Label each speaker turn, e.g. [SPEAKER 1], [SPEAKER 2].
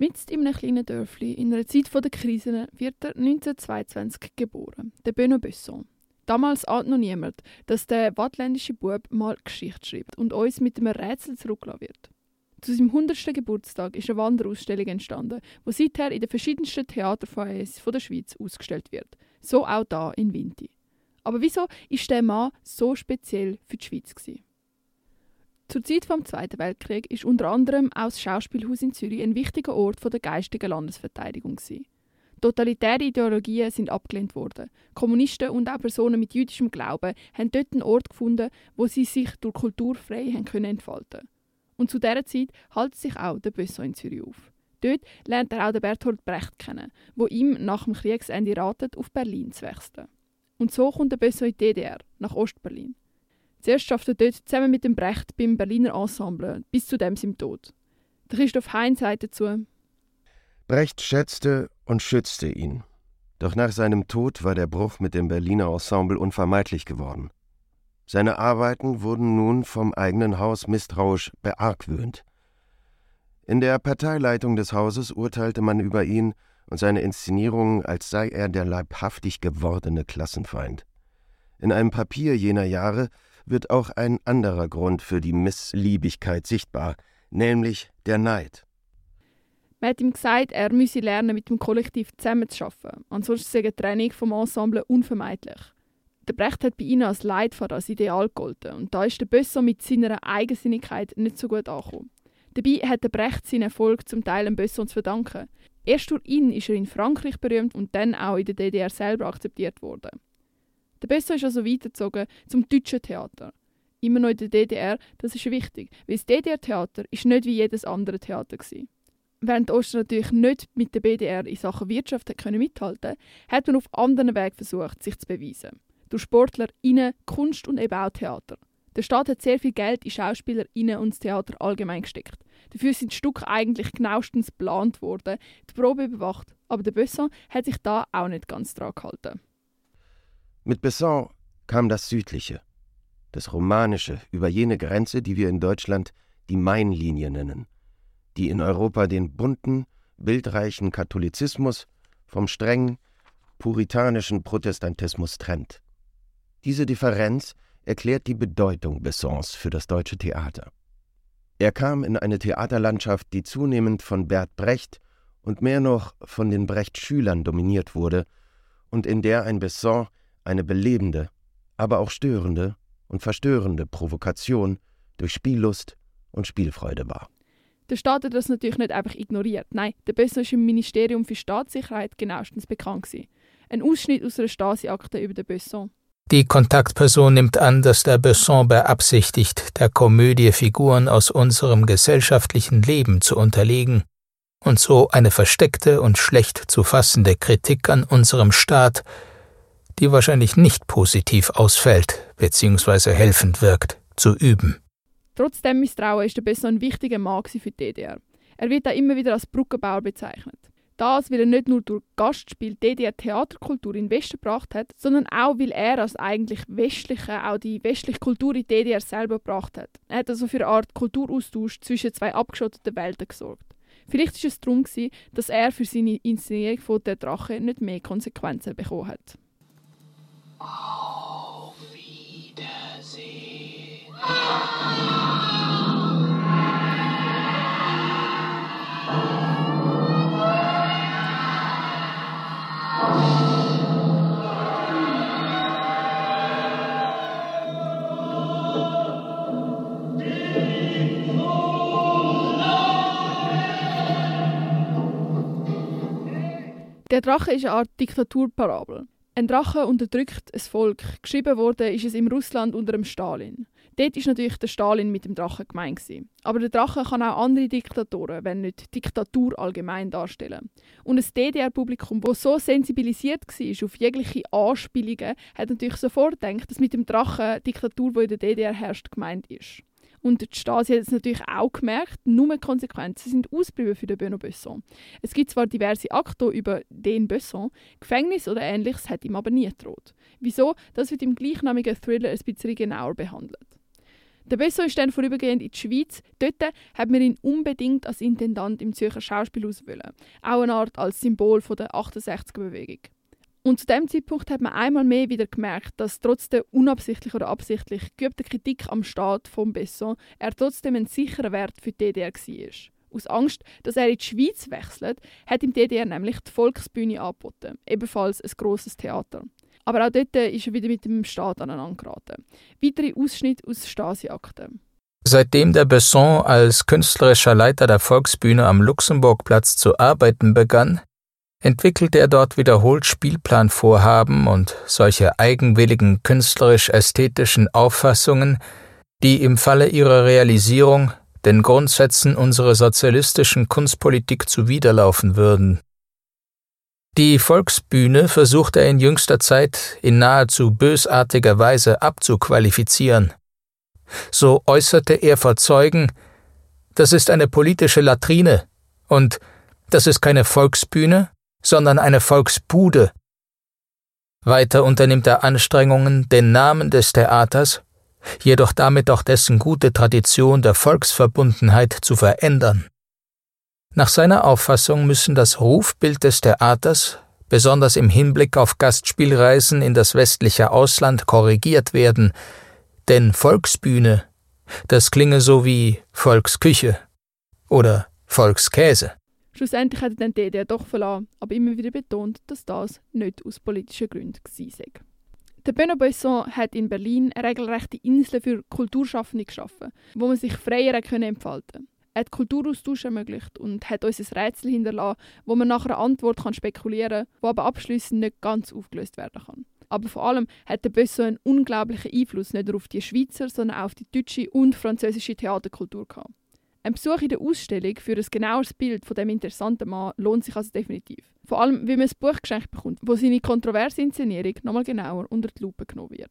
[SPEAKER 1] Mitten in einem kleinen Dörfli, in einer Zeit der Krisen, wird er 1922 geboren, der Benno Besson. Damals ahnt noch niemand, dass der wattländische Bub mal Geschichte schreibt und uns mit einem Rätsel zurücklassen wird. Zu seinem 100. Geburtstag ist eine Wanderausstellung entstanden, die seither in den verschiedensten Theaterfoyers der Schweiz ausgestellt wird. So auch da in Vinti. Aber wieso ist der Mann so speziell für die Schweiz gewesen? Zur Zeit des Zweiten Weltkriegs ist unter anderem auch das Schauspielhaus in Zürich ein wichtiger Ort der geistigen Landesverteidigung gewesen. Totalitäre Ideologien sind abgelehnt worden. Kommunisten und auch Personen mit jüdischem Glauben haben dort einen Ort gefunden, wo sie sich durch Kultur frei haben können entfalten Und zu dieser Zeit hält sich auch der Besson in Zürich auf. Dort lernt er auch den Bertolt Brecht kennen, wo ihm nach dem Kriegsende ratet, auf Berlin zu wechseln. Und so kommt der Besson in die DDR, nach Ostberlin. Zuerst schafft er dort zusammen mit dem Brecht beim Berliner Ensemble, bis zu dem seinem Tod. Der Christoph Heinz sagt dazu,
[SPEAKER 2] Brecht schätzte und schützte ihn. Doch nach seinem Tod war der Bruch mit dem Berliner Ensemble unvermeidlich geworden. Seine Arbeiten wurden nun vom eigenen Haus misstrauisch beargwöhnt. In der Parteileitung des Hauses urteilte man über ihn und seine Inszenierungen, als sei er der leibhaftig gewordene Klassenfeind. In einem Papier jener Jahre wird auch ein anderer Grund für die Missliebigkeit sichtbar, nämlich der Neid.
[SPEAKER 1] Man hat ihm gesagt, er müsse lernen, mit dem Kollektiv zusammenzuarbeiten. Ansonsten sei eine Training vom Ensemble unvermeidlich. Der Brecht hat bei ihnen als Leitfader, als Ideal gegolten und da ist der Bösser mit seiner Eigensinnigkeit nicht so gut angekommen. Dabei hat der Brecht seinen Erfolg zum Teil dem Bösser zu verdanken. Erst durch ihn ist er in Frankreich berühmt und dann auch in der DDR selber akzeptiert worden. Der Bösser ist also weitergezogen zum deutschen Theater. Immer noch in der DDR, das ist wichtig, weil das DDR-Theater ist nicht wie jedes andere Theater war. Während Oster natürlich nicht mit der BDR in Sachen Wirtschaft können mithalten hat man auf anderen Wegen versucht, sich zu beweisen. Durch Sportler, Innen, Kunst und eben auch Theater. Der Staat hat sehr viel Geld in Schauspieler, Innen und das Theater allgemein gesteckt. Dafür sind die Stücke eigentlich genauestens geplant worden, die Probe überwacht, aber der Besson hat sich da auch nicht ganz dran gehalten.
[SPEAKER 2] Mit Besson kam das Südliche, das Romanische über jene Grenze, die wir in Deutschland die Mainlinie nennen die in Europa den bunten, bildreichen Katholizismus vom strengen, puritanischen Protestantismus trennt. Diese Differenz erklärt die Bedeutung Bessons für das deutsche Theater. Er kam in eine Theaterlandschaft, die zunehmend von Bert Brecht und mehr noch von den Brecht-Schülern dominiert wurde und in der ein Besson eine belebende, aber auch störende und verstörende Provokation durch Spiellust und Spielfreude war.
[SPEAKER 1] Der Staat hat das natürlich nicht einfach ignoriert. Nein, der Besson ist im Ministerium für Staatssicherheit genauestens bekannt gewesen. Ein Ausschnitt aus einer Stasi-Akte über den Besson.
[SPEAKER 3] Die Kontaktperson nimmt an, dass der Besson beabsichtigt, der Komödie Figuren aus unserem gesellschaftlichen Leben zu unterlegen und so eine versteckte und schlecht zu fassende Kritik an unserem Staat, die wahrscheinlich nicht positiv ausfällt bzw. helfend wirkt, zu üben.
[SPEAKER 1] Trotz dem Misstrauen ist der Besson ein wichtiger Mann für die DDR. Er wird auch immer wieder als Brückenbauer bezeichnet. Das, weil er nicht nur durch Gastspiel DDR-Theaterkultur in den Westen gebracht hat, sondern auch, weil er als eigentlich westliche, auch die westliche Kultur in DDR selber gebracht hat. Er hat also für eine Art Kulturaustausch zwischen zwei abgeschotteten Welten gesorgt. Vielleicht war es darum, dass er für seine Inszenierung von «Der Drache» nicht mehr Konsequenzen bekommen hat. Auf Wiedersehen. Der Drache ist eine Art Diktaturparabel. Ein Drache unterdrückt ein Volk. Geschrieben wurde ist es im Russland unter dem Stalin. Dort ist natürlich der Stalin mit dem Drachen gemeint. Aber der Drache kann auch andere Diktatoren, wenn nicht Diktatur allgemein darstellen. Und ein DDR-Publikum, das so sensibilisiert war auf jegliche Anspielungen, hat natürlich sofort gedacht, dass mit dem Drachen Diktatur, die in der DDR herrscht, gemeint ist. Und die Stasi hat es natürlich auch gemerkt, nur Konsequenzen sind ausgeblieben für den Benoît Besson. Es gibt zwar diverse Akte über den Besson, Gefängnis oder ähnliches hat ihm aber nie gedroht. Wieso? Das wird im gleichnamigen Thriller ein bisschen genauer behandelt. Der Besso ist dann vorübergehend in die Schweiz. Dort hat man ihn unbedingt als Intendant im Zürcher Schauspielhaus wollen. Auch eine Art als Symbol der 68er-Bewegung. Und zu dem Zeitpunkt hat man einmal mehr wieder gemerkt, dass trotz der unabsichtlich oder absichtlich geübten Kritik am Staat von Besson er trotzdem ein sicherer Wert für die DDR war. Aus Angst, dass er in die Schweiz wechselt, hat ihm die DDR nämlich die Volksbühne angeboten, ebenfalls ein grosses Theater. Aber auch dort ist er wieder mit dem Staat aneinander geraten. Weitere Ausschnitte aus Stasi-Akten.
[SPEAKER 3] Seitdem der Besson als künstlerischer Leiter der Volksbühne am Luxemburgplatz zu arbeiten begann, entwickelte er dort wiederholt Spielplanvorhaben und solche eigenwilligen künstlerisch-ästhetischen Auffassungen, die im Falle ihrer Realisierung den Grundsätzen unserer sozialistischen Kunstpolitik zuwiderlaufen würden. Die Volksbühne versucht er in jüngster Zeit in nahezu bösartiger Weise abzuqualifizieren. So äußerte er vor Zeugen, das ist eine politische Latrine und das ist keine Volksbühne, sondern eine Volksbude. Weiter unternimmt er Anstrengungen, den Namen des Theaters, jedoch damit auch dessen gute Tradition der Volksverbundenheit zu verändern. Nach seiner Auffassung müssen das Rufbild des Theaters, besonders im Hinblick auf Gastspielreisen in das westliche Ausland, korrigiert werden, denn Volksbühne, das klinge so wie Volksküche oder Volkskäse.
[SPEAKER 1] Schlussendlich hat er dann die DDR doch verlassen, aber immer wieder betont, dass das nicht aus politischen Gründen war. Der Benoît Besson hat in Berlin eine regelrechte Insel für Kulturschaffende geschaffen, wo man sich freier entfalten konnte. Er hat Kulturaustausch ermöglicht und hat uns ein Rätsel hinterlassen, wo man nach einer Antwort kann spekulieren kann, wo aber abschließend nicht ganz aufgelöst werden kann. Aber vor allem hat der Besson einen unglaublichen Einfluss nicht nur auf die Schweizer, sondern auch auf die deutsche und französische Theaterkultur gehabt. Ein Besuch in der Ausstellung für ein genaueres Bild von dem interessanten Mann lohnt sich also definitiv. Vor allem, wie man ein Buch geschenkt bekommt, wo seine kontroverse Inszenierung nochmal genauer unter die Lupe genommen wird.